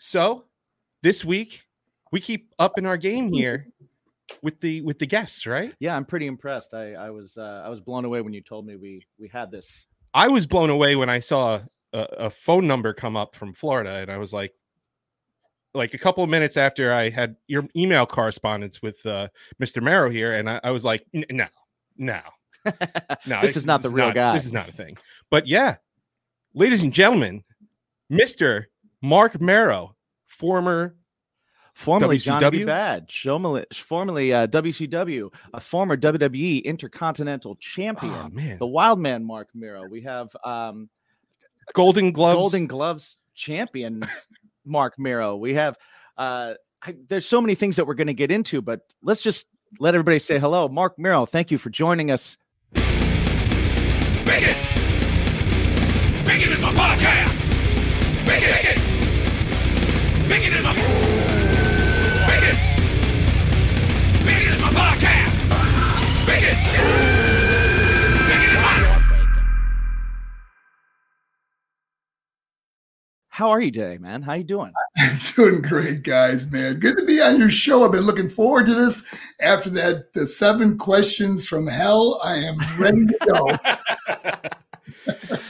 So this week we keep up in our game here with the with the guests, right? Yeah, I'm pretty impressed. I I was uh, I was blown away when you told me we we had this. I was blown away when I saw a, a phone number come up from Florida, and I was like, like a couple of minutes after I had your email correspondence with uh, Mr. Mero here, and I, I was like, no, no, no, this is not the real guy. This is not a thing. But yeah, ladies and gentlemen, Mr. Marc Mero, former Formerly Johnny B. Badd, formerly, formerly uh, WCW, a former WWE Intercontinental Champion, oh man, the Wildman Marc Mero. We have um, Golden Gloves. Golden Gloves champion Marc Mero. We have uh I, there's so many things that we're going to get into, but let's just let everybody say hello. Marc Mero, thank you for joining us. Bigot! Bigot is my podcast! How are you today, man? How you doing? I'm Doing great, guys, man. Good to be on your show. I've been looking forward to this. After that, the seven questions from hell, I am ready to go.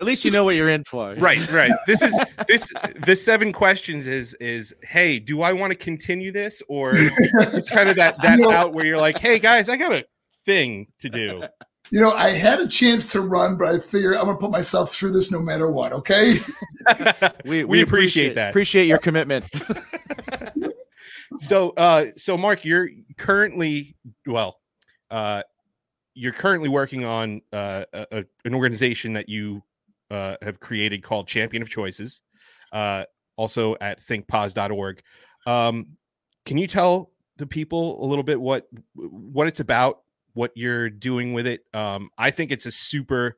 At least you know what you're in for. right, right. This is this the seven questions is is hey, do I want to continue this or it's kind of that that out where you're like, hey guys, I got a thing to do. You know, I had a chance to run, but I figured I'm going to put myself through this no matter what, okay? We, We appreciate that. Appreciate your commitment. so uh so Mark, you're currently well, uh you're currently working on uh a, a- an organization that you uh have created called Champion of Choices, uh also at thinkpause.org. Um can you tell the people a little bit what what it's about, what you're doing with it? Um I think it's a super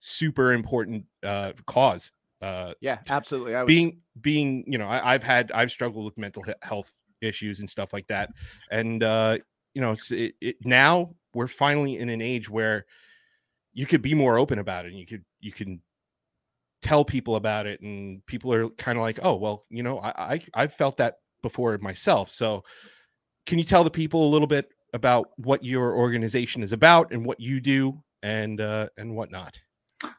super important uh cause. Uh yeah, absolutely. I was, being being you know I, i've had i've struggled with mental health issues and stuff like that and uh you know it, it now we're finally in an age where you could be more open about it and you could you can tell people about it and people are kind of like oh well you know i i i've felt that before myself so can you tell the people a little bit about what your organization is about and what you do and uh and whatnot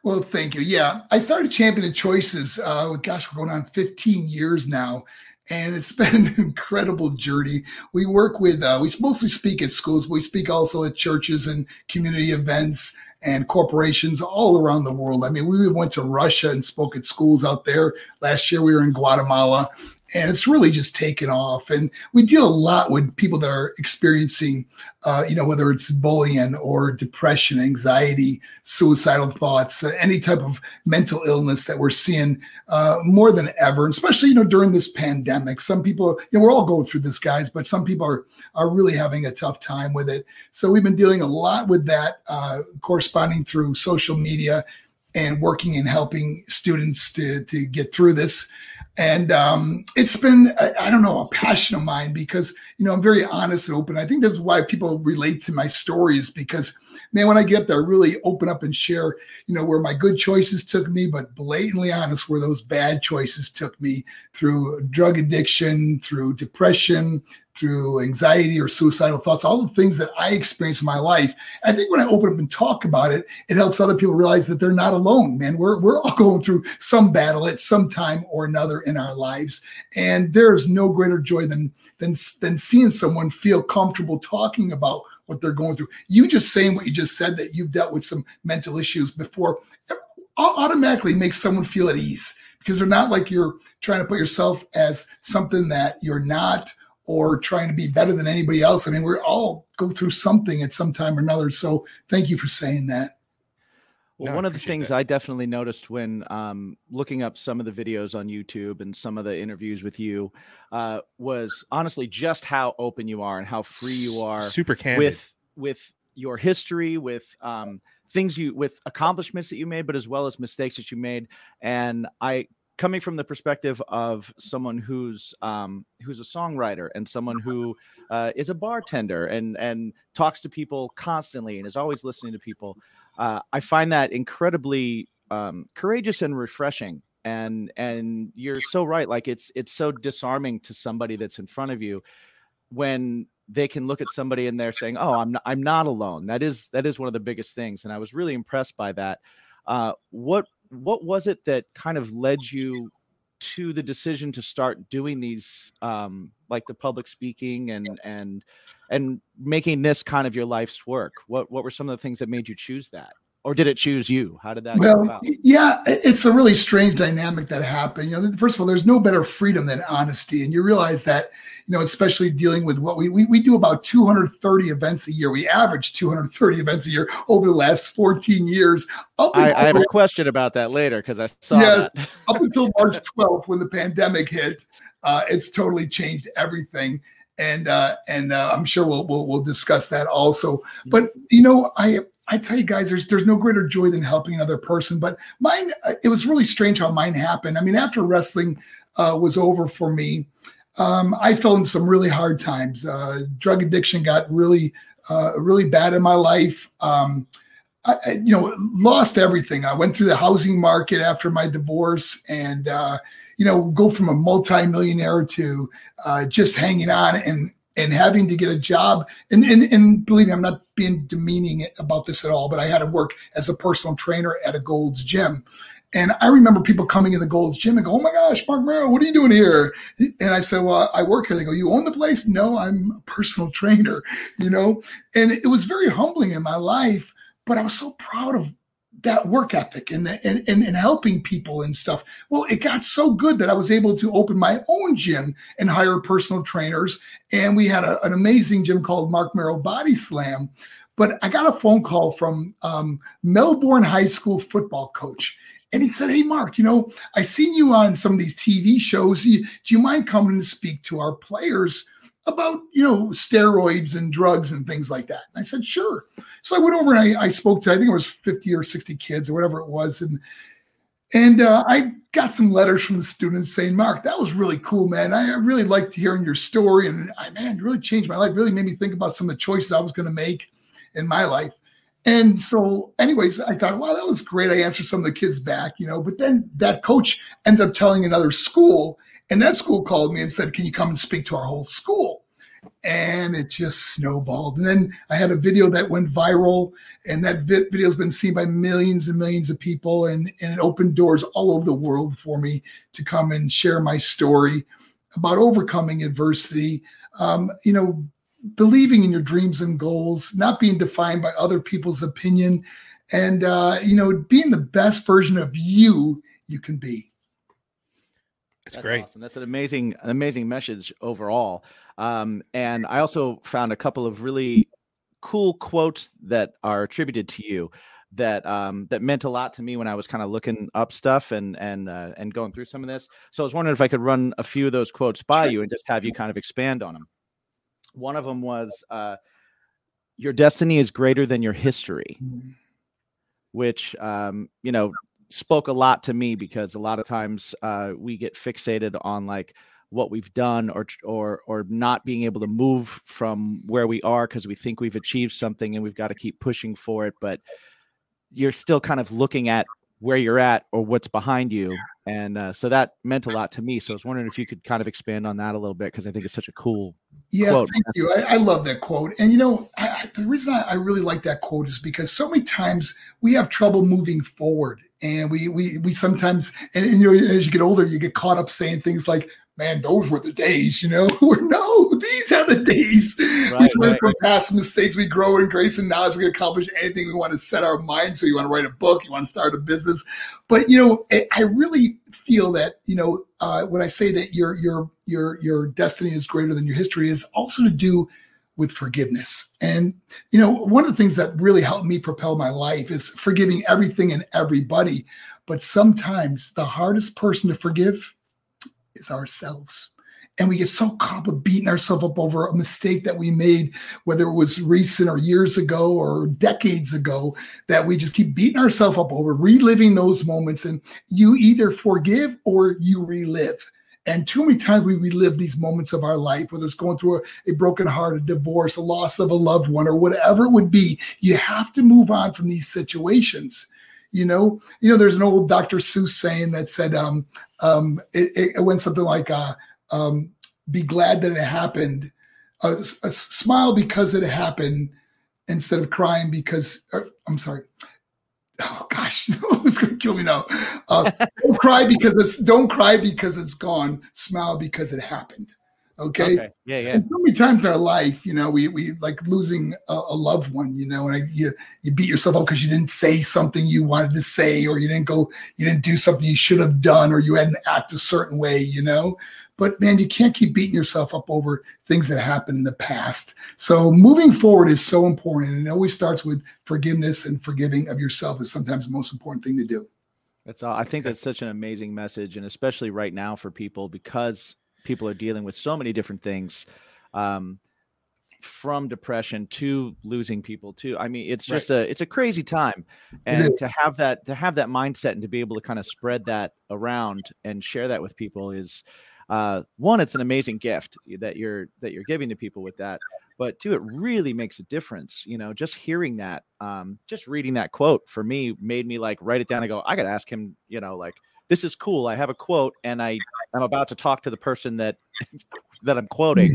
Well, thank you. Yeah, I started Champion of Choices. Uh, with, gosh, we're going on 15 years now, and it's been an incredible journey. We work with, uh, we mostly speak at schools, but we speak also at churches and community events and corporations all around the world. I mean, we went to Russia and spoke at schools out there. Last year, we were in Guatemala, and it's really just taken off. And we deal a lot with people that are experiencing, uh, you know, whether it's bullying or depression, anxiety, suicidal thoughts, uh, any type of mental illness that we're seeing uh, more than ever, and especially you know during this pandemic. Some people, you know, we're all going through this, guys, but some people are are really having a tough time with it. So we've been dealing a lot with that, uh, corresponding through social media and working and helping students to to get through this. And um, it's been, I, I don't know, a passion of mine because, you know, I'm very honest and open. I think that's why people relate to my stories because, man, when I get there, I really open up and share, you know, where my good choices took me, but blatantly honest where those bad choices took me through drug addiction, through depression, through anxiety or suicidal thoughts, all the things that I experienced in my life. I think when I open up and talk about it, it helps other people realize that they're not alone, man. We're, we're all going through some battle at some time or another in our lives. And there is no greater joy than, than, than seeing someone feel comfortable talking about what they're going through. You just saying what you just said that you've dealt with some mental issues before automatically makes someone feel at ease because they're not like you're trying to put yourself as something that you're not or trying to be better than anybody else. I mean, we're all go through something at some time or another. So thank you for saying that. Well, No, one of the things that. I definitely noticed when um, looking up some of the videos on YouTube and some of the interviews with you uh, was honestly just how open you are and how free you are super candid with with your history, with um, things you with accomplishments that you made, but as well as mistakes that you made. And I coming from the perspective of someone who's um, who's a songwriter and someone who uh, is a bartender and and talks to people constantly and is always listening to people. Uh, I find that incredibly um, courageous and refreshing. And and you're so right like it's it's so disarming to somebody that's in front of you when they can look at somebody and they're saying oh i'm not, i'm not alone. That is that is one of the biggest things and i was really impressed by that. Uh, what what was it that kind of led you to the decision to start doing these um like the public speaking and and and making this kind of your life's work? What what were some of the things that made you choose that or did it choose you? How did that well, yeah, it's a really strange dynamic that happened. You know, first of all, there's no better freedom than honesty. And you realize that, you know, especially dealing with what we, we, we do about 230 events a year. We average 230 events a year over the last 14 years. I, I, have a question about that later because I saw yes, that. up until March 12th when the pandemic hit, uh, it's totally changed everything and uh, and uh, I'm sure we'll, we'll, we'll discuss that also. But you know, I I tell you guys, there's there's no greater joy than helping another person. But mine, uh, it was really strange how mine happened. I mean, after wrestling uh, was over for me, um, I fell in some really hard times. Uh, drug addiction got really uh, really bad in my life. Um, I, I, you know, lost everything. I went through the housing market after my divorce, and uh, you know, go from a multimillionaire to uh, just hanging on and and having to get a job. And, and, and believe me, I'm not being demeaning about this at all, but I had to work as a personal trainer at a Gold's Gym. And I remember people coming in the Gold's Gym and go, Oh my gosh, Marc Mero, what are you doing here? And I said, Well, I work here. They go, You own the place? No, I'm a personal trainer, you know? And it was very humbling in my life, but I was so proud of that work ethic and, the, and, and, and helping people and stuff. Well, it got so good that I was able to open my own gym and hire personal trainers. And we had a, an amazing gym called Marc Mero Body Slam. But I got a phone call from um, Melbourne High School football coach. And he said, Hey, Mark, you know, I seen you on some of these TV shows. Do you mind coming to speak to our players about, you know, steroids and drugs and things like that? And I said, Sure. So I went over and I, I spoke to I think it was 50 or 60 kids or whatever it was, and and uh, I got some letters from the students saying, mark that was really cool, man. I really liked hearing your story, and I, man, really changed my life. Really made me think about some of the choices I was going to make in my life." And so, anyways, I thought, wow, that was great. I answered some of the kids back, you know. But then that coach ended up telling another school, and that school called me and said, "Can you come and speak to our whole school?" and it just snowballed. And then I had a video that went viral, and that video has been seen by millions and millions of people, and, and it opened doors all over the world for me to come and share my story about overcoming adversity. Um, you know, believing in your dreams and goals, not being defined by other people's opinion, and uh, you know, being the best version of you you can be. It's That's great. Awesome. That's an amazing, an amazing message overall. Um, and I also found a couple of really cool quotes that are attributed to you that um, that meant a lot to me when I was kind of looking up stuff and and uh, and going through some of this. So I was wondering if I could run a few of those quotes by you and just have you kind of expand on them. One of them was, uh, "Your destiny is greater than your history," which um, you know spoke a lot to me because a lot of times uh, we get fixated on like what we've done or or or not being able to move from where we are because we think we've achieved something and we've got to keep pushing for it but you're still kind of looking at where you're at or what's behind you and uh, so that meant a lot to me so i was wondering if you could kind of expand on that a little bit because i think it's such a cool yeah quote. thank you I, I, love that quote and you know I, the reason I, I really like that quote is because so many times we have trouble moving forward and we we we sometimes and, and, you know as you get older you get caught up saying things like man, those were the days, you know. no, these are the days. Right, we learn right, from past mistakes. We grow in grace and knowledge. We accomplish anything we want to set our mind. So you want to write a book, you want to start a business. But you know, I really feel that you know uh, when I say that your your your your destiny is greater than your history is also to do with forgiveness. And you know, one of the things that really helped me propel my life is forgiving everything and everybody. But sometimes the hardest person to forgive is ourselves. And we get so caught up beating ourselves up over a mistake that we made, whether it was recent or years ago or decades ago, that we just keep beating ourselves up over, reliving those moments. And you either forgive or you relive. And too many times we relive these moments of our life, whether it's going through a, a, broken heart, a divorce, a loss of a loved one, or whatever it would be. You have to move on from these situations You know, you know, there's an old Dr. Seuss saying that said, um, um, it, it went something like, uh, um, "Be glad that it happened, a, uh, smile because it happened, instead of crying because." Or, I'm sorry. Oh gosh, it's gonna kill me now. Uh, don't cry because it's don't cry because it's gone. Smile because it happened. Okay. Okay. Yeah, yeah. And so many times in our life, you know, we we like losing a, a loved one, you know, and I, you you beat yourself up because you didn't say something you wanted to say, or you didn't go, you didn't do something you should have done, or you hadn't act a certain way, you know. But man, you can't keep beating yourself up over things that happened in the past. So moving forward is so important, and it always starts with forgiveness and forgiving of yourself is sometimes the most important thing to do. That's all. I think that's such an amazing message, and especially right now for people because people are dealing with so many different things, um, from depression to losing people too. I mean, it's Right. just a it's a crazy time, and to have that to have that mindset and to be able to kind of spread that around and share that with people is. Uh, one, it's an amazing gift that you're that you're giving to people with that, but two, it really makes a difference. You know, just hearing that, um, just reading that quote for me made me like write it down and go, I got to ask him. You know, like this is cool. I have a quote, and I I'm about to talk to the person that that I'm quoting,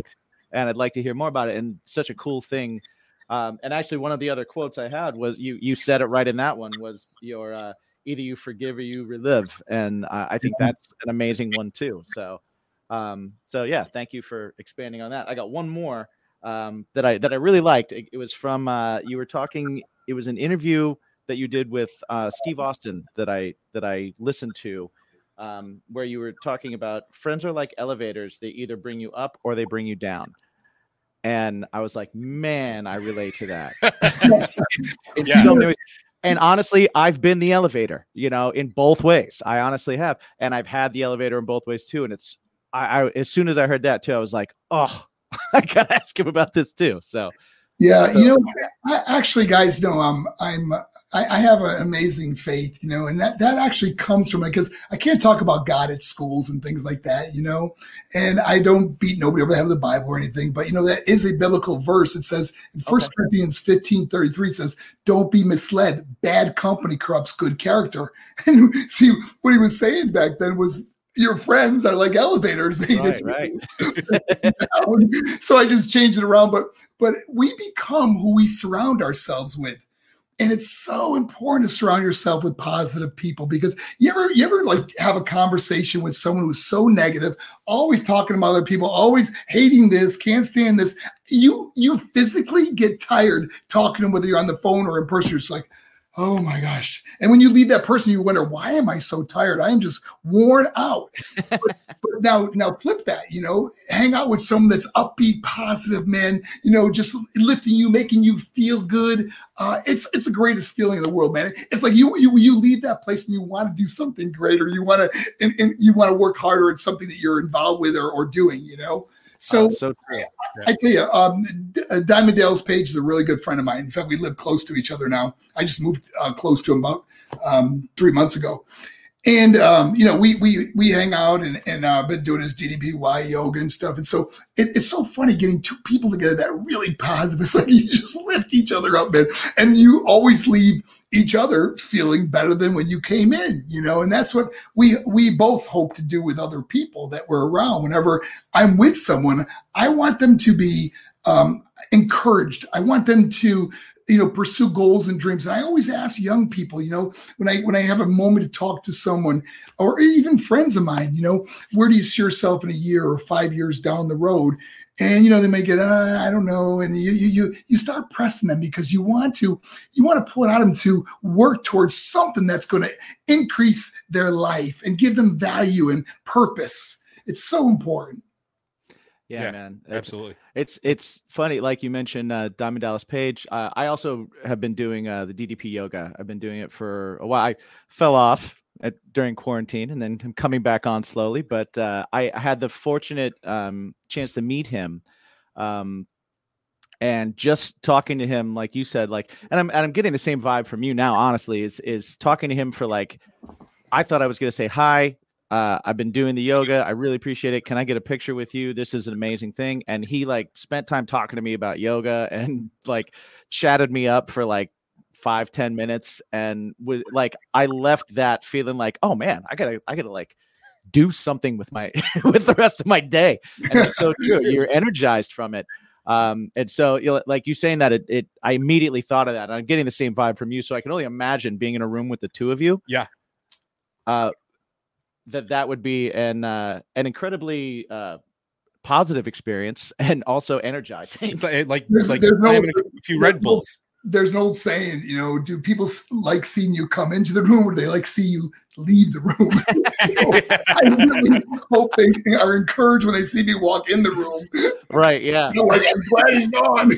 and I'd like to hear more about it. And such a cool thing. Um, and actually, one of the other quotes I had was you you said it right in that one was your uh, either you forgive or you relive, and uh, I think that's an amazing one too. So, um, so yeah, thank you for expanding on that. I got one more um, that I that I really liked. It, it was from uh, you were talking. It was an interview that you did with uh, Steve Austin that I that I listened to, um, where you were talking about friends are like elevators; they either bring you up or they bring you down. And I was like, man, I relate to that. Yeah. so many. And honestly, I've been the elevator, you know, in both ways. I honestly have, and I've had the elevator in both ways too. And it's, I, I as soon as I heard that too, I was like, oh, I gotta ask him about this too. So Yeah, So- you know, I, actually, guys, know I'm I'm I, I have an amazing faith, you know, and that that actually comes from it because I can't talk about God at schools and things like that, you know, and I don't beat nobody over the head with the Bible or anything, but you know that is a biblical verse. It says in First Okay. Corinthians fifteen thirty three, it says, "Don't be misled. Bad company corrupts good character." And see, what he was saying back then was. Your friends are like elevators. Right, right. so I just changed it around. But but we become who we surround ourselves with. And it's so important to surround yourself with positive people because you ever you ever like have a conversation with someone who's so negative, always talking about other people, always hating this, can't stand this. You you physically get tired talking to them whether you're on the phone or in person. Just like, oh my gosh. And when you leave that person, you wonder, why am I so tired? I am just worn out. but, but now now flip that, you know, hang out with someone that's upbeat, positive, man, you know, just lifting you, making you feel good. Uh, it's it's the greatest feeling in the world, man. It's like you you you leave that place and you want to do something greater. You want to and, and you want to work harder at something that you're involved with or, or doing, you know. So Uh, so true. I tell you, um, uh, Diamond Dallas Page is a really good friend of mine. In fact, we live close to each other now. I just moved uh, close to him about um, three months ago, and um, you know, we we we hang out and and uh, been doing his DDPY yoga and stuff. And so it, it's so funny getting two people together that are really positive. It's like you just lift each other up, man, and you always leave each other feeling better than when you came in. You know, and that's what we we both hope to do with other people that we're around. Whenever I'm with someone, I want them to be um, encouraged. I want them to, you know, pursue goals and dreams. And I always ask young people, you know, when I when I have a moment to talk to someone, or even friends of mine, you know, where do you see yourself in a year or five years down the road? And you know, they may get, uh, I don't know, and you you you you start pressing them because you want to you want to pull it out of them to work towards something that's going to increase their life and give them value and purpose. It's so important. Yeah, Yeah, man. It's- Absolutely. It's it's funny, like you mentioned, uh, Diamond Dallas Page. Uh, I also have been doing uh, the DDP yoga. I've been doing it for a while. I fell off at, during quarantine, and then I'm coming back on slowly. But uh, I had the fortunate um, chance to meet him, um, and just talking to him, like you said, like, and I'm and I'm getting the same vibe from you now. Honestly, is is talking to him for like, I thought I was going to say hi, uh, I've been doing the yoga. I really appreciate it. Can I get a picture with you? This is an amazing thing. And he like spent time talking to me about yoga and like chatted me up for like five ten minutes and was like i left that feeling like oh man i gotta i gotta like do something with my with the rest of my day and it's so true you're energized from it um and so you know, like you saying that it, it i immediately thought of that and i'm getting the same vibe from you so i can only imagine being in a room with the two of you Yeah. uh that that would be an uh an incredibly uh positive experience and also energizing It's like like, There's- like there's no- slamming a few Red there's Bulls. There's an old saying, you know, do people like seeing you come into the room or do they like see you leave the room? You know, I really hope they are encouraged when they see me walk in the room. right yeah You know, like, I'm glad he's gone.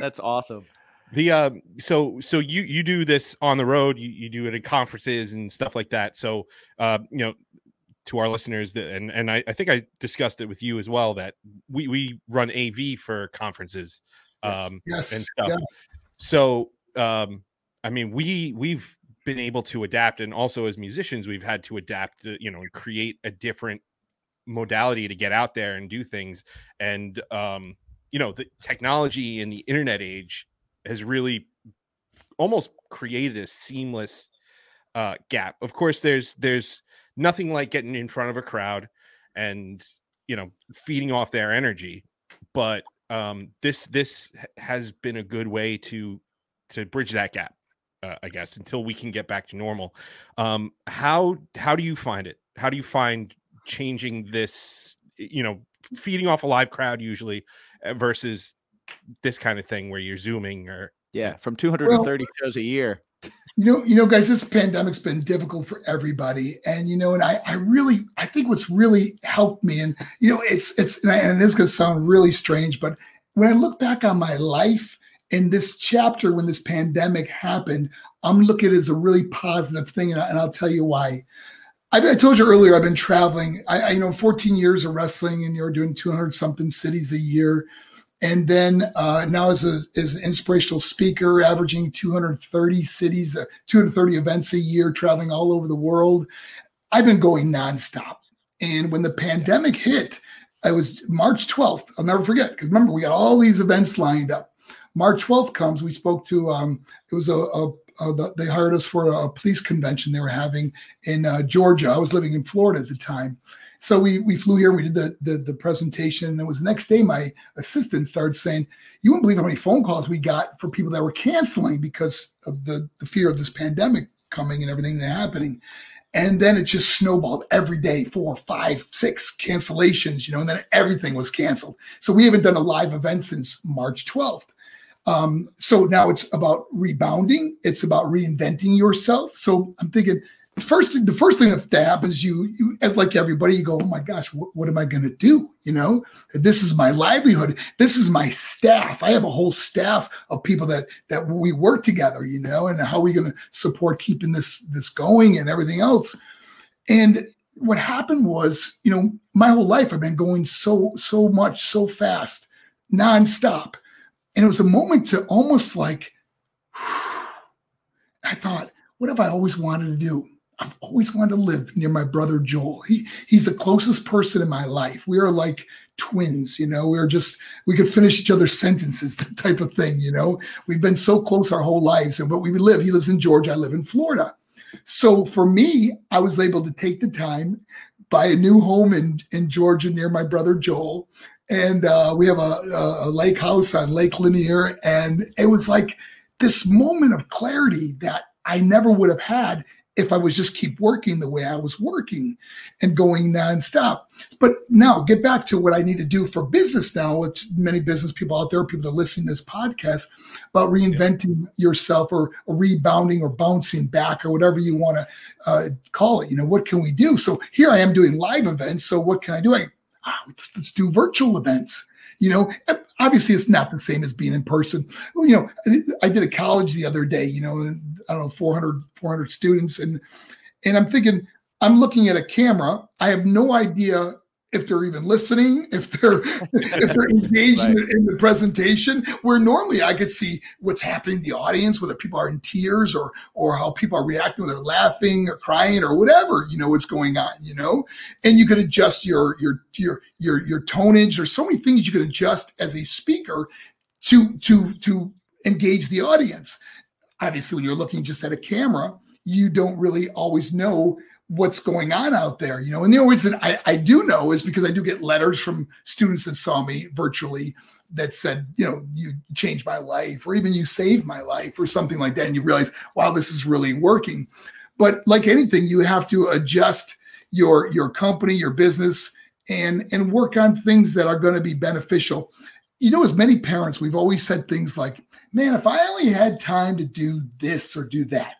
that's awesome The uh, so so you you do this on the road. You you do it in conferences and stuff like that. So uh, you know, to our listeners, that and and I, I think I discussed it with you as well that we we run AV for conferences, um, yes. and stuff. yeah. So um, I mean, we we've been able to adapt, and also as musicians, we've had to adapt, to, you know, and create a different modality to get out there and do things. And um, you know, the technology in the internet age has really almost created a seamless uh, gap. Of course, there's there's nothing like getting in front of a crowd and you know feeding off their energy, but um, this this has been a good way to to bridge that gap. Uh, I guess until we can get back to normal. Um, how how do you find it? How do you find changing this? You know, feeding off a live crowd usually uh, versus this kind of thing where you're zooming or yeah from 230 shows a year You know, you know, guys, this pandemic's been difficult for everybody, and you know, and I, I really, I think what's really helped me, and you know, it's, it's, and, I, and it's going to sound really strange, but when I look back on my life in this chapter when this pandemic happened, I'm looking at it as a really positive thing, and, I, and I'll tell you why. I, I told you earlier, I've been traveling. I, I, you know, 14 years of wrestling, and you're doing 200 something cities a year and then uh, now as, a, an inspirational speaker averaging 230 cities uh, 230 events a year traveling all over the world i've been going nonstop. And when the pandemic hit it was march 12th i'll never forget because remember we got all these events lined up. March 12th comes we spoke to um, it was a, a, a the- they hired us for a, police convention they were having in uh, georgia. I was living in florida at the time so we we flew here we did the, the the presentation and it was the next day my assistant started saying, "You wouldn't believe how many phone calls we got for people that were canceling because of the the fear of this pandemic coming and everything that happening." And then it just snowballed every day, four, five, six cancellations, you know, and then everything was canceled. So we haven't done a live event since March 12th. Um, so now it's about rebounding. It's about reinventing yourself. So I'm thinking, first thing, the first thing that happens, you, you as like everybody, you go, oh my gosh, what, what am I going to do? You know, this is my livelihood. This is my staff. I have a whole staff of people that that we work together. You know, and how are we going to support keeping this this going and everything else? And what happened was, you know, my whole life I've been going so so much so fast, nonstop, and it was a moment to almost like. I thought, what have I always wanted to do? I've always wanted to live near my brother Joel. He he's the closest person in my life. We are like twins, you know. We are just we could finish each other's sentences, that type of thing, you know. We've been so close our whole lives, and but we live. He lives in Georgia. I live in Florida. So for me, I was able to take the time, buy a new home in in Georgia near my brother Joel, and uh, we have a, a lake house on Lake Lanier, and it was like this moment of clarity that I never would have had if I was just keep working the way I was working and going nonstop. But now get back to what I need to do for business now, with many business people out there, people that are listening to this podcast about reinventing yourself or, or rebounding or bouncing back or whatever you want to uh, call it. You know, what can we do? So here I am doing live events. So what can I do? I, ah, let's, let's do virtual events. You know, obviously it's not the same as being in person. You know, I did a college the other day, you know, I don't know, 400, 400 students. And, and I'm thinking, I'm looking at a camera. I have no idea if they're even listening, if they're if they're engaged right. in, the, in, the, presentation. Where normally I could see what's happening in the audience, whether people are in tears or or how people are reacting, whether they're laughing or crying or whatever, you know, what's going on, you know. And you could adjust your your your your your tonage. There's so many things you can adjust as a speaker to to to engage the audience. Obviously, when you're looking just at a camera, you don't really always know what's going on out there, you know. And the only reason I, I do know is because I do get letters from students that saw me virtually that said, you know, you changed my life, or even you saved my life, or something like that. And you realize, wow, this is really working. But like anything, you have to adjust your your company, your business, and and work on things that are going to be beneficial. You know, as many parents, we've always said things like, "Man, if I only had time to do this or do that."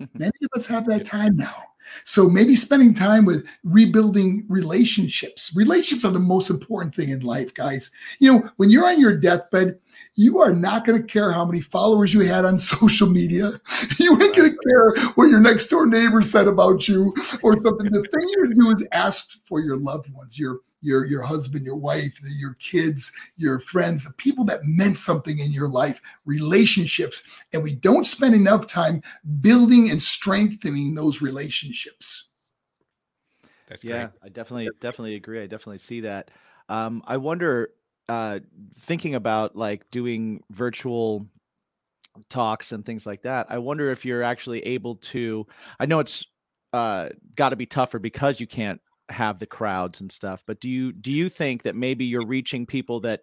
Many of us have that time now. So maybe spending time with rebuilding relationships. Relationships are the most important thing in life, guys. You know, when you're on your deathbed, you are not going to care how many followers you had on social media. You ain't going to care what your next door neighbor said about you or something. The thing you do is ask for your loved ones, your your your husband, your wife, your kids, your friends, the people that meant something in your life, relationships, and we don't spend enough time building and strengthening those relationships. That's yeah, great. I definitely definitely agree. I definitely see that. Um, I wonder, uh, thinking about like doing virtual talks and things like that. I wonder if you're actually able to. I know it's uh, got to be tougher because you can't have the crowds and stuff but do you do you think that maybe you're reaching people that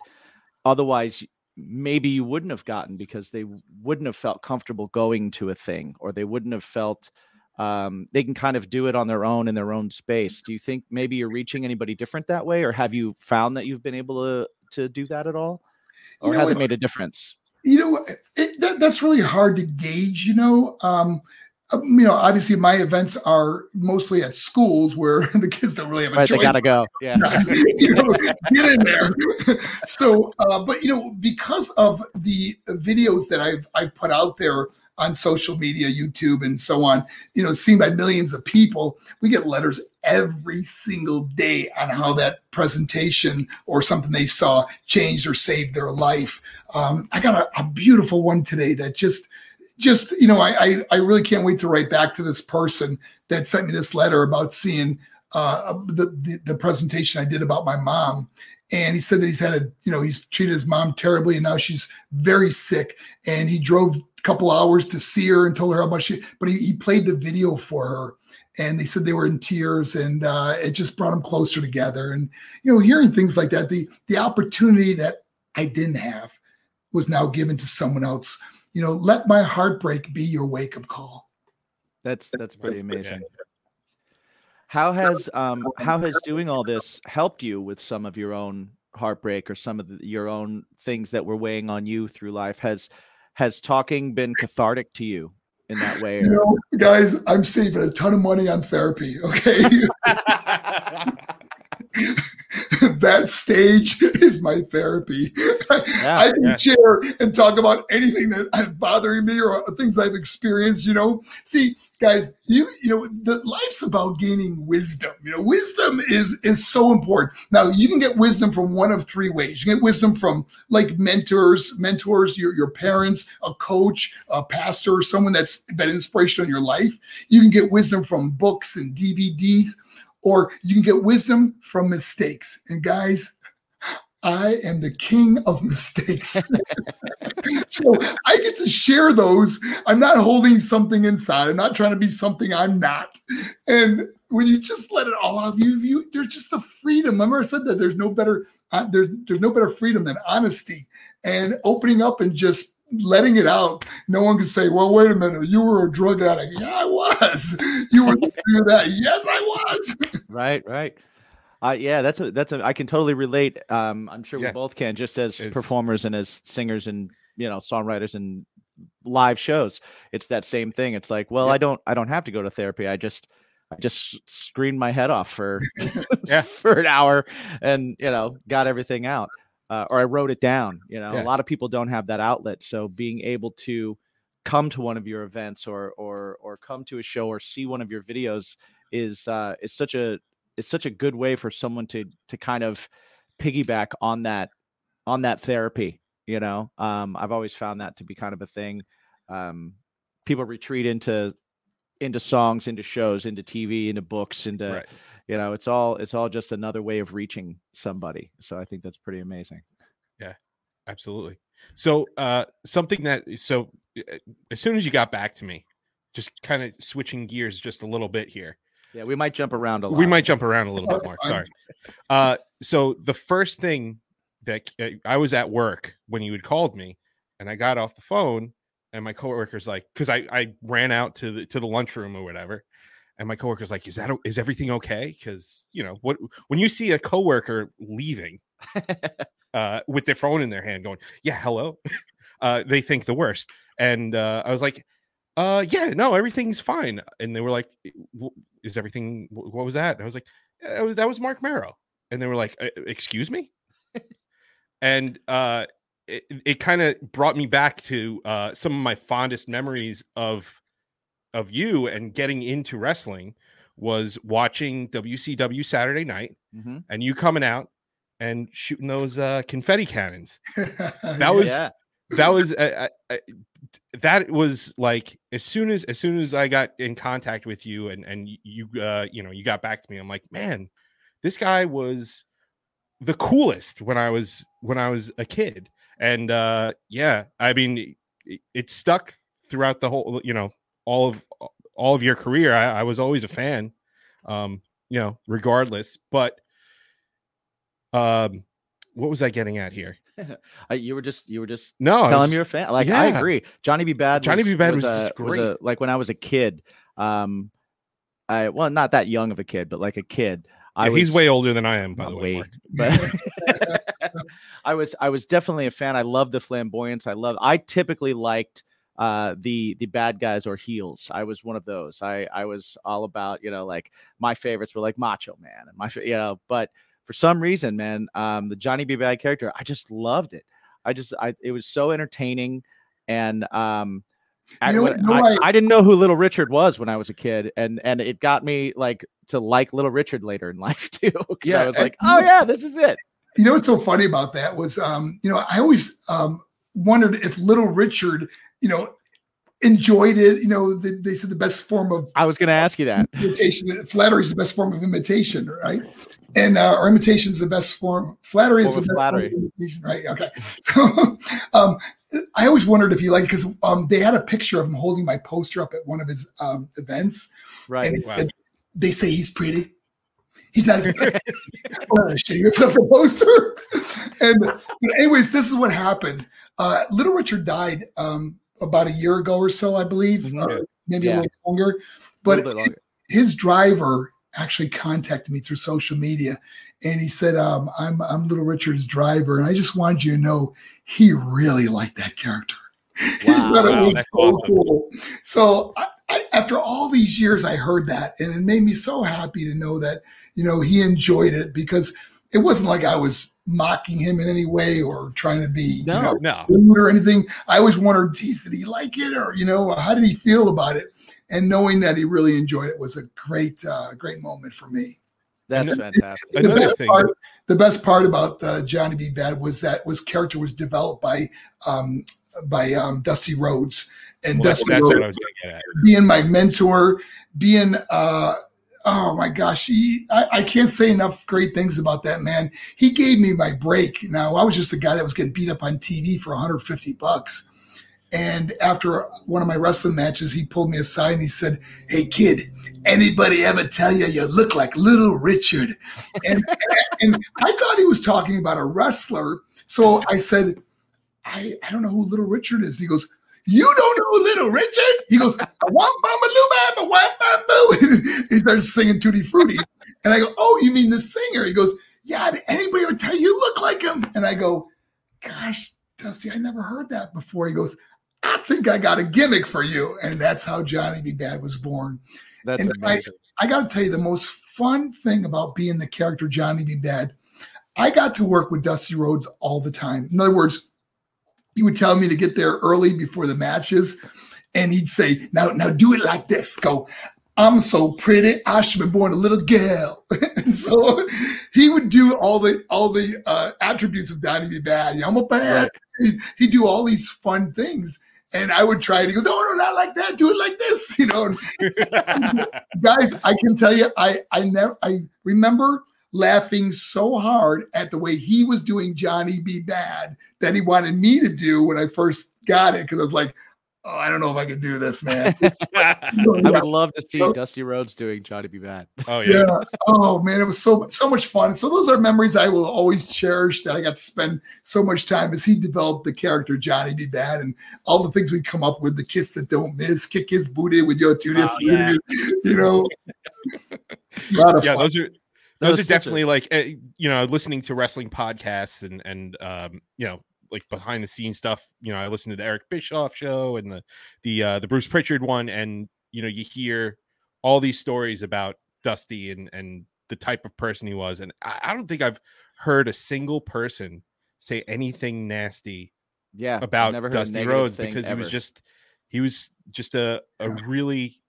otherwise maybe you wouldn't have gotten because they wouldn't have felt comfortable going to a thing or they wouldn't have felt um, they can kind of do it on their own in their own space. Do you think maybe you're reaching anybody different that way or have you found that you've been able to to do that at all? Or you know, has it made a difference? You know it, that, that's really hard to gauge you know um, you know, obviously my events are mostly at schools where the kids don't really have a right, choice. They gotta go. Yeah, you know, get in there. so, uh, but you know, because of the videos that I've I've put out there on social media, YouTube, and so on, you know, seen by millions of people, we get letters every single day on how that presentation or something they saw changed or saved their life. Um, I got a, a beautiful one today that just just you know, I, I, I really can't wait to write back to this person that sent me this letter about seeing uh, the, the, the presentation I did about my mom. And he said that he's had a you know he's treated his mom terribly, and now she's very sick. And he drove a couple hours to see her and told her how much she. But he, he played the video for her, and they said they were in tears, and uh, it just brought them closer together. And you know, hearing things like that, the the opportunity that I didn't have was now given to someone else you know, let my heartbreak be your wake up call. That's that's pretty amazing. How has um how has doing all this helped you with some of your own heartbreak or some of the, your own things that were weighing on you through life? Has has talking been cathartic to you in that way? You know, guys, I'm saving a ton of money on therapy. Okay. that stage is my therapy. Yeah, I can yeah. share and talk about anything that is bothering me or things I've experienced. You know, see, guys, you you know, the life's about gaining wisdom. You know, wisdom is is so important. Now, you can get wisdom from one of three ways. You can get wisdom from like mentors, mentors, your your parents, a coach, a pastor, someone that's been inspirational in your life. You can get wisdom from books and DVDs or you can get wisdom from mistakes. And guys, I am the king of mistakes. so I get to share those. I'm not holding something inside. I'm not trying to be something I'm not. And when you just let it all out, you, you there's just the freedom. Remember, I said that there's no better uh, there's there's no better freedom than honesty and opening up and just letting it out. No one can say, "Well, wait a minute, you were a drug addict." Yeah, I was. You were that? Yes, I was. right, right. Uh, yeah, that's a that's a. I can totally relate. Um, I'm sure yeah. we both can, just as it's, performers and as singers and you know songwriters and live shows. It's that same thing. It's like, well, yeah. I don't I don't have to go to therapy. I just I just screamed my head off for yeah for an hour and you know got everything out uh, or I wrote it down. You know, yeah. a lot of people don't have that outlet. So being able to come to one of your events or or or come to a show or see one of your videos is uh, is such a it's such a good way for someone to to kind of piggyback on that on that therapy. You know, um, I've always found that to be kind of a thing. Um, people retreat into into songs, into shows, into TV, into books, into right you know it's all it's all just another way of reaching somebody so i think that's pretty amazing yeah absolutely So, uh, something that so uh, as soon as you got back to me, just kind of switching gears just a little bit here. Yeah, we might jump around a lot. We might jump around a little bit more. Sorry. Uh, so the first thing that uh, I was at work when you had called me, and I got off the phone, and my coworker's like, because I I ran out to the to the lunchroom or whatever, and my coworker's like, "Is that is everything okay?" Because you know what when you see a coworker leaving uh, with their phone in their hand, going, "Yeah, hello," uh, they think the worst. And uh, I was like, "Uh, yeah, no, everything's fine." And they were like, "Is everything? What was that?" And I was like, "That was- Marc Mero." And they were like, "Uh, "Excuse me," and uh, it, it kind of brought me back to uh, some of my fondest memories of of you and getting into wrestling was watching WCW Saturday Night Mhm. and you coming out and shooting those uh, confetti cannons. that was- yeah. That was uh, uh, uh, that was like as soon as as soon as I got in contact with you and and you uh, you know you got back to me. I'm like, man, this guy was the coolest when I was when I was a kid. And uh, yeah, I mean, it, it stuck throughout the whole you know all of all of your career. I, I was always a fan, um, you know, regardless. But um, what was I getting at here? You were just you were just No, telling was me you're a fan. Like I agree. Johnny B. Badd. Johnny was, B. Bad was a, just was great. a- like when I was a kid. Um, I well, not that young of a kid, but like a kid. I Yeah, was, he's way older than I am, by the way. way, but I was I was definitely a fan. I love the flamboyance. I love. I typically liked uh the the bad guys or heels. I was one of those. I i was all about you know like my favorites were like macho man and my you know but for some reason man um the johnny b. Bad character i just loved it. I just i it was so entertaining and um I, You know- when- you know I, I didn't know who little richard was when i was a kid and and it got me like to like little richard later in life too. Yeah, i was like oh yeah this is it. You know what's so funny about that was, um, you know, I always um, wondered if Little Richard, you know, enjoyed it. You know, the, they said the best form of i was gonna ask you that imitation, flattery is the best form of imitation, right? And uh, or imitation is the best form. Flattery is the best flattery. form of imitation, right? Okay. So, um, I always wondered if you liked because um, they had a picture of him holding my poster up at one of his um, events, right and Wow. said, they say he's pretty. He's not. oh, shit, you yourself the poster. And anyways, this is what happened. Uh, Little Richard died um, about a year ago or so, I believe, Mhm. or maybe Yeah. a little longer. But longer. his driver actually contacted me through social media, and he said, um, "I'm I'm Little Richard's driver, and I just wanted you to know he really liked that character." Wow. Wow, that's so awesome. cool. So I, I, after all these years, I heard that, and it made me so happy to know that you know he enjoyed it because it wasn't like I was mocking him in any way or trying to be you No. know, No, rude or anything. I always wondered, geez, did he like it or you know how did he feel about it? And knowing that he really enjoyed it was a great, uh, great moment for me. that's And fantastic The Another best thing- part, the best part about uh, Johnny B. Badd was that was character was developed by um, by um, Dusty Rhodes, and well, that's, Dusty that's Rhodes what I was get at. being my mentor, being uh oh my gosh, he I, I can't say enough great things about that man. He gave me my break. Now I was just a guy that was getting beat up on TV for 150 bucks. And after one of my wrestling matches, he pulled me aside and he said, Hey kid, anybody ever tell you you look like little Richard? And and I thought he was talking about a wrestler. So I said, I, I don't know who little Richard is. He goes, you don't know Little Richard? He goes, "Wah, bamba, loo, bamba, wah, bamboo." he starts singing Tutti Frutti. And I go, Oh, you mean the singer? He goes, Yeah, did anybody ever tell you you look like him? And I go, Gosh, Dusty, I never heard that before. He goes, I think I got a gimmick for you. And that's how Johnny B. Badd was born. that's and I- amazing I got to tell you, the most fun thing about being the character Johnny B. Badd, I got to work with Dusty Rhodes all the time. In other words, he would tell me to get there early before the matches, and he'd say, "Now, now do it like this. Go, I'm so pretty. I should be born a little girl." and so he would do all the all the uh, attributes of Johnny B. Badd. I'm a bad. He'd, he'd do all these fun things. And I would try it. He goes, no, no, not like that. Do it like this, you know. Guys, I can tell you, I I never I remember laughing so hard at the way he was doing Johnny B. Badd that he wanted me to do when I first got it because I was like, oh, I don't know if I could do this, man. I would love to see Dusty Rhodes doing Johnny B. Badd. oh yeah. yeah. Oh man, it was so so much fun. So those are memories I will always cherish that I got to spend so much time as he developed the character Johnny B. Badd and all the things we come up with, the kiss that don't miss, kick his booty with your tutti Oh, yeah. you know. A lot of yeah fun. those are Those are such a- definitely like uh, you know listening to wrestling podcasts and and um you know like behind the scenes stuff you know i listened to the eric bischoff show and the the uh the bruce pritchard one and you know you hear all these stories about dusty and and the type of person he was and i, I don't think i've heard a single person say anything nasty Yeah. About dusty rhodes because he was just he was just a a really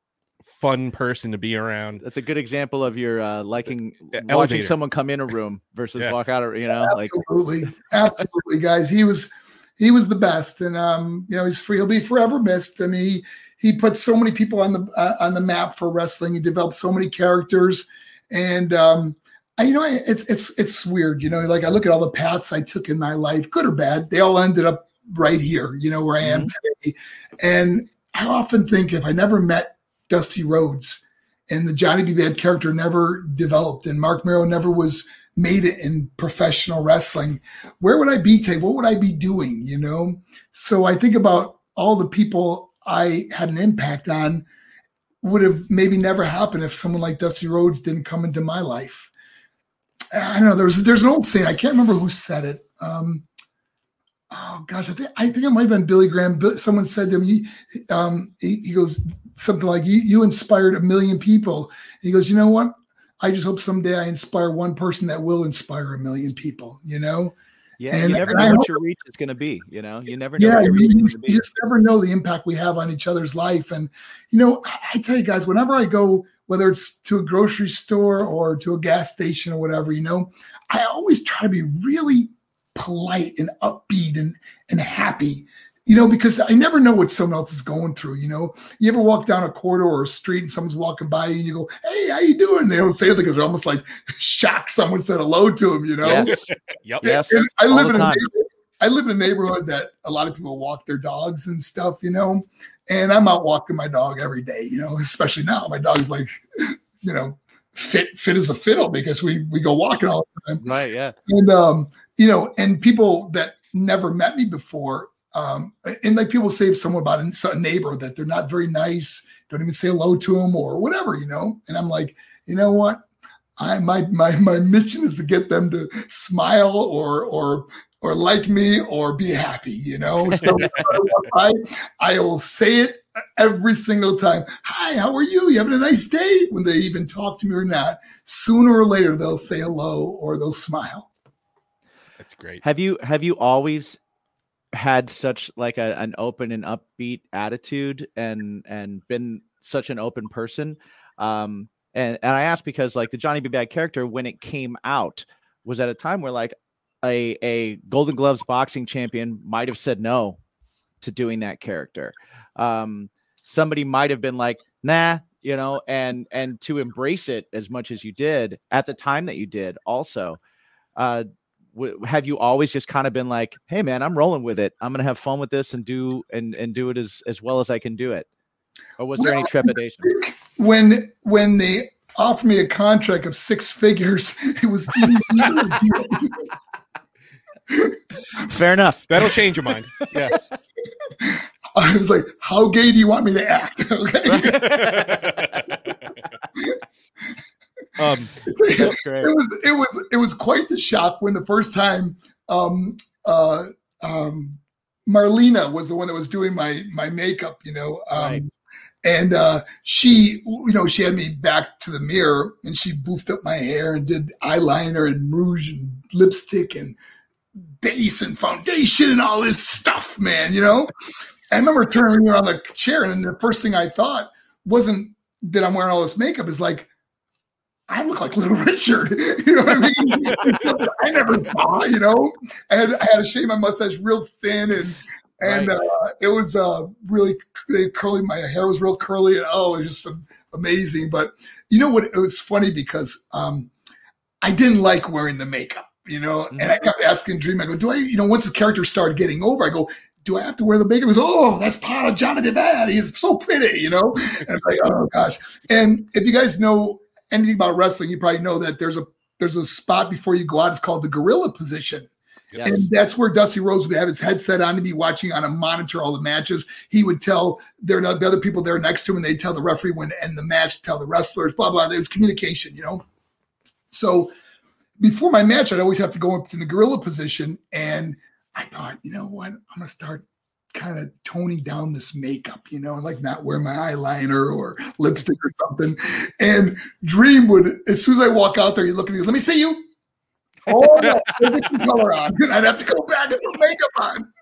fun person to be around That's a good example of your uh, liking watching someone come in a room versus Yeah. walk out. Of, you know, like absolutely, absolutely, guys. He was he was the best, and um, you know, he's free. He'll be forever missed. I mean, he he put so many people on the uh, on the map for wrestling. He developed so many characters, and um, I, you know, it's it's it's weird. You know, like I look at all the paths I took in my life, good or bad, they all ended up right here. You know, where I am today, and I often think if I never met Dusty Rhodes and the Johnny B. Badd character never developed, and Marc Mero never was made it in professional wrestling, where would I be today? What would I be doing? You know? So I think about all the people I had an impact on would have maybe never happened if someone like Dusty Rhodes didn't come into my life. I don't know. There's there's an old saying. I can't remember who said it. Um, oh gosh, I think I think it might have been Billy Graham. Someone said to he, um, he, he goes something like, "You you inspired a million people." He goes, "You know what? I just hope someday I inspire one person that will inspire a million people." You know? yeah, And- you never know I what hope- your reach is going to be. You know, you never know. Yeah, what your you, reach you is gonna you just never know the impact we have on each other's life. And you know, I, I tell you guys, whenever I go, whether it's to a grocery store or to a gas station or whatever, you know, I always try to be really polite and upbeat and and happy. You know, because I never know what someone else is going through. You know, you ever walk down a corridor or a street and someone's walking by you and you go, "Hey, how you doing?" They don't say anything because they're almost like shocked someone said hello to them. You know, Yes, yep yes. and I all live in a neighborhood, I live in a neighborhood that a lot of people walk their dogs and stuff, you know. And I'm out walking my dog every day, you know, especially now. My dog's like, you know, fit fit as a fiddle because we we go walking all the time. Right. Yeah. And um, you know, and people that never met me before, um, and like people say someone about a, a neighbor that they're not very nice, don't even say hello to them or whatever, you know. And I'm like, you know what? I my my my mission is to get them to smile or or or like me or be happy, you know. So I I will say it every single time. Hi, how are you? You having a nice day? When they even talk to me or not, sooner or later they'll say hello or they'll smile. that's great Have you have you always had such like a, an open and upbeat attitude and and been such an open person? Um, and and I ask because like the Johnny B. Badd character when it came out was at a time where like a a Golden Gloves boxing champion might have said no to doing that character. Um, somebody might have been like, nah, you know, and and to embrace it as much as you did at the time that you did also. Uh, w- have you always just kind of been like, "Hey, man, I'm rolling with it. I'm gonna have fun with this and do and and do it as as well as I can do it," or was there any trepidation? When when they offered me a contract of six figures, it was Fair enough. that'll change your mind yeah I was like, "How gay do you want me to act?" Okay. Um That's great. it was it was it was quite the shock when the first time um uh um Marlena was the one that was doing my my makeup, you know. Um Right. and uh she you know she had me back to the mirror and she boofed up my hair and did eyeliner and rouge and lipstick and base and foundation and all this stuff, man, you know. I remember turning around the chair and the first thing I thought wasn't that I'm wearing all this makeup is like I look like Little Richard. You know what I mean? I never saw, you know. I had I had to shave my mustache real thin and and Right. uh, it was uh, really curly. My hair was real curly and oh, it was just amazing. But you know what? It was funny because um, I didn't like wearing the makeup, you know. And I kept asking Dream, I go, do I, you know, once the character started getting over, I go, do I have to wear the makeup? He goes, oh, that's part of Johnny Badd. He's so pretty, you know. And I'm like, oh gosh. And if you guys know anything about wrestling, you probably know that there's a there's a spot before you go out. It's called the gorilla position. Yes. And that's where Dusty Rhodes would have his headset on to be watching on a monitor all the matches. He would tell there the other people there next to him, and they'd tell the referee when to end the match, tell the wrestlers, blah blah. There was communication, you know. So before my match, I'd always have to go up to the gorilla position, and I thought, you know what, I'm gonna start kind of toning down this makeup, you know, like not wear my eyeliner or lipstick or something. And Dream would, as soon as I walk out there, you look at me, let me see you. Oh, no, put some color on. And I'd have to go back and put makeup on.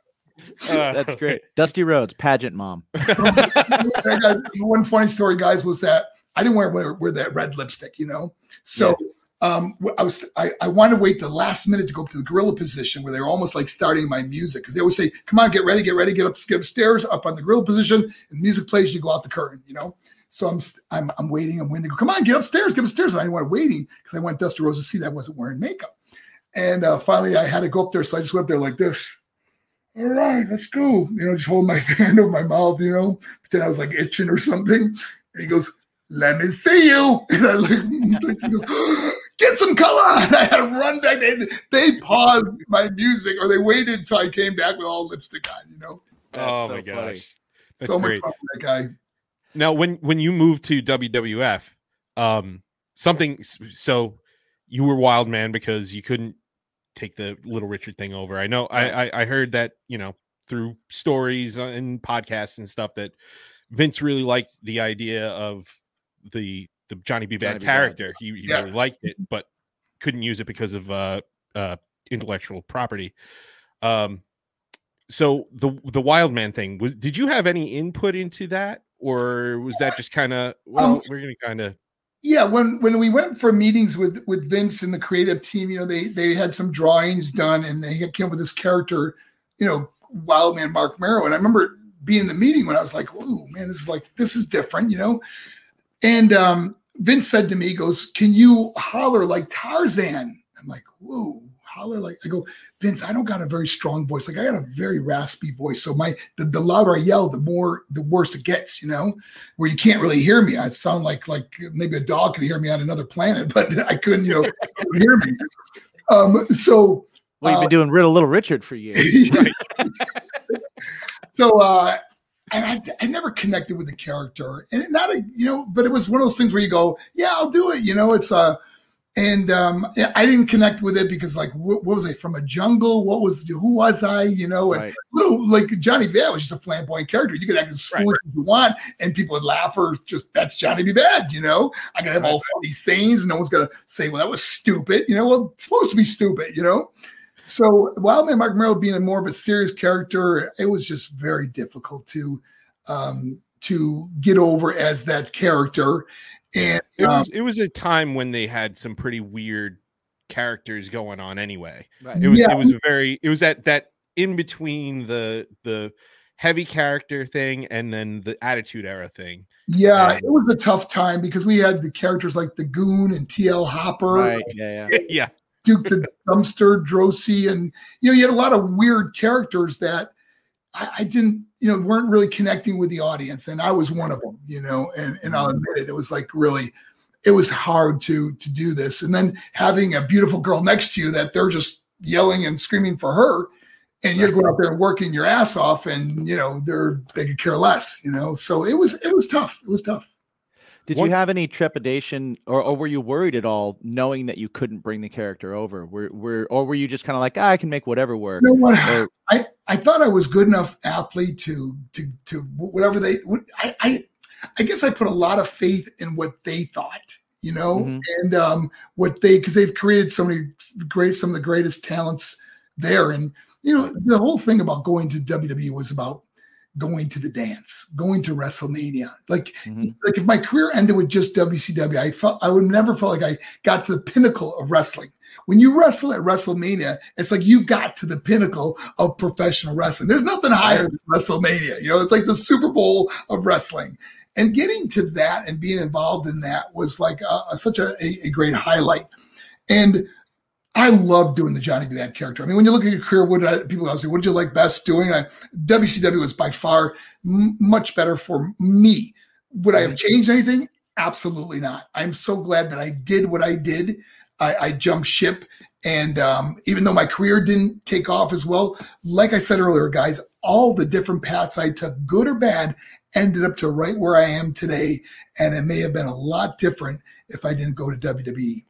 Uh, That's great. Dusty Rhodes, pageant mom. One funny story, guys, was that I didn't wear, wear, wear that red lipstick, you know? So um, I was I, I wanted to wait the last minute to go up to the gorilla position where they're almost like starting my music because they always say, "Come on, get ready, get ready, get up, get upstairs, up on the gorilla position." And the music plays, you go out the curtain, you know. So I'm I'm, I'm waiting. I'm waiting. Go, "Come on, get upstairs, get upstairs." And I didn't want waiting because I want Dusty Rhodes to see that I wasn't wearing makeup. And uh, finally, I had to go up there, so I just went up there like this. All right, let's go. You know, just hold my hand over my mouth, you know, pretend I was like itching or something. And he goes, let me see you. And I like, he goes, get some color. And I had to run back. They, they paused my music or they waited until I came back with all lipstick on, you know? That's oh so my gosh. funny. That's so great. much fun with that guy. Now, when when you moved to WWF, um, something so you were wild man because you couldn't take the Little Richard thing over. I know I, I I heard that you know through stories uh, and podcasts and stuff that Vince really liked the idea of the the Johnny B. Johnny Badd B. Badd. character. He, he Yes. really liked it, but couldn't use it because of uh uh intellectual property. Um, so the the wild man thing was did you have any input into that or was that just kind of well Um, we're gonna kind of Yeah, when when we went for meetings with with Vince and the creative team, you know, they they had some drawings done and they came up with this character, you know, Wildman Marc Mero. And I remember being in the meeting when I was like, "Oh man, this is like this is different," you know. And um, Vince said to me, he "Goes, can you holler like Tarzan?" I'm like, "Whoa, holler like." I go, Vince, I don't got a very strong voice. Like I got a very raspy voice. So my the, the louder I yell, the more the worse it gets, you know, where you can't really hear me. I sound like like maybe a dog could hear me on another planet, but I couldn't, you know, hear me. Um, so Well, you've Uh, been doing Riddle Little Richard for years. so uh and I, I never connected with the character. And not a you know but it was one of those things where you go yeah i'll do it you know it's a and um i didn't connect with it because like what, what was i from a jungle? What was who was i you know? And Right. little like johnny b badd was just a flamboyant character. You could act as Right. foolish as you want and people would laugh or just that's johnny b. Badd you know? I could have all funny sayings and no one's gonna say well that was stupid you know? Well it's supposed to be stupid you know so Wildman Marc Mero being a more of a serious character, it was just very difficult to um, to get over as that character. And it um, was it was a time when they had some pretty weird characters going on anyway Right. it was Yeah. it was a very it was that that in between the the heavy character thing and then the attitude era thing yeah, And- it was a tough time because we had the characters like the Goon and TL Hopper, Right. Yeah. Yeah. yeah Duke the Dumpster, Droese, and you know, you had a lot of weird characters that I, I didn't, you know, weren't really connecting with the audience, and I was one of them, you know, and and I'll mm-hmm. admit it, it was like really, it was hard to to do this, and then having a beautiful girl next to you that they're just yelling and screaming for her, and you're going out there and working your ass off, and you know they're they could care less, you know, so it was it was tough, it was tough. Did One- you have any trepidation, or, or were you worried at all, knowing that you couldn't bring the character over? Were, were or were you just kind of like, ah, I can make whatever work? You know what? Or- I, I thought I was good enough athlete to to to whatever they would. I, I I guess I put a lot of faith in what they thought, you know, Mhm. and um, what they because they've created so many great some of the greatest talents there, and you know the whole thing about going to WWE was about going to the dance, going to WrestleMania. Like Mhm. like if my career ended with just WCW, I felt I would never felt like I got to the pinnacle of wrestling. When you wrestle at WrestleMania, it's like you got to the pinnacle of professional wrestling. There's nothing higher than WrestleMania. You know, it's like the Super Bowl of wrestling. And getting to that and being involved in that was like uh, such a, a, a great highlight. And I love doing the Johnny. Badd character. I mean, when you look at your career, what I, people ask me, what did you like best doing? I, WCW was by far m- much better for me. Would I have changed anything? Absolutely not. I'm so glad that I did what I did. I, I jumped ship. And um, even though my career didn't take off as well, like I said earlier, guys, all the different paths I took, good or bad, ended up to right where I am today. And it may have been a lot different if I didn't go to. WWE.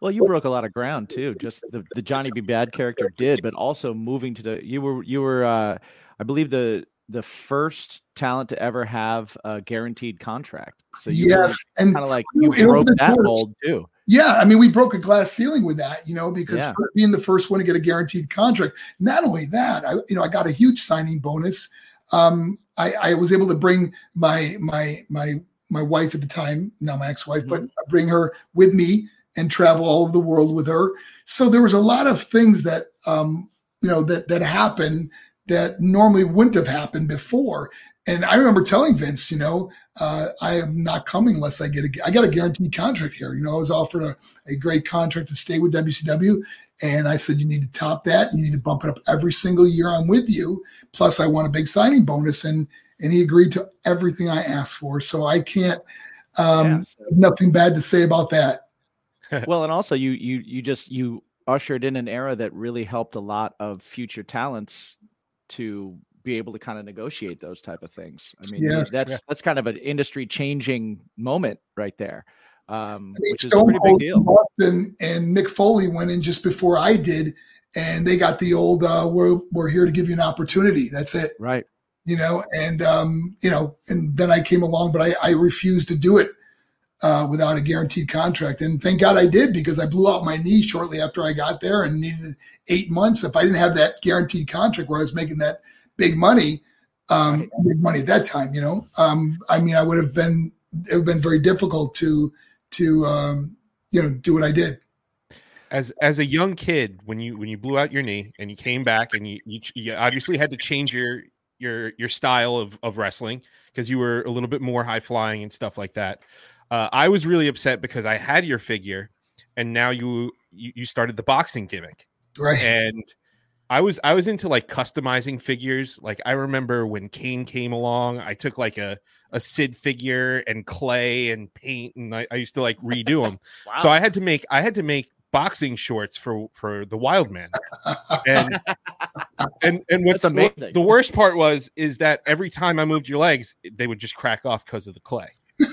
Well, you broke a lot of ground too. Just the, the Johnny B. Badd character did, but also moving to the you were you were uh, I believe the the first talent to ever have a guaranteed contract. So you yes, and kind of like you broke that doors. mold too. Yeah, I mean, we broke a glass ceiling with that, you know, because Yeah. being the first one to get a guaranteed contract. Not only that, I, you know, I got a huge signing bonus. Um, I, I was able to bring my my my my wife at the time, now my ex-wife, but bring her with me and travel all over the world with her. So there was a lot of things that um, you know that that happened that normally wouldn't have happened before. And I remember telling Vince, you know, uh, I am not coming unless I get a, I got a guaranteed contract here. You know, I was offered a, a great contract to stay with WCW. And I said, you need to top that. You need to bump it up every single year I'm with you. Plus I want a big signing bonus. And, and he agreed to everything I asked for. So I can't, um, Yeah, nothing bad to say about that. Well, and also you you you just you ushered in an era that really helped a lot of future talents to be able to kind of negotiate those type of things. I mean, Yes. that's Yeah. that's kind of an industry changing moment right there, um, I mean, which is a Stone pretty big deal. Boston and Mick Foley went in just before I did, and they got the old uh, "we're we're here to give you an opportunity." That's it, Right. you know. And um, you know, and then I came along, but I, I refused to do it uh, without a guaranteed contract. And thank God I did because I blew out my knee shortly after I got there and needed eight months. If I didn't have that guaranteed contract where I was making that big money, um, big money at that time, you know, um, I mean, I would have been it would have been very difficult to to um, you know do what I did. as as a young kid when you when you blew out your knee and you came back and you you, you obviously had to change your your your style of of wrestling because you were a little bit more high flying and stuff like that. Uh, I was really upset because I had your figure, and now you you, started the boxing gimmick, Right. and I was I was into like customizing figures. Like I remember when Kane came along, I took like a a Sid figure and clay and paint, and I, I used to like redo them. wow. So I had to make I had to make boxing shorts for for the wild man and and and what's what- amazing. the worst part was is that every time i moved your legs they would just crack off because of the clay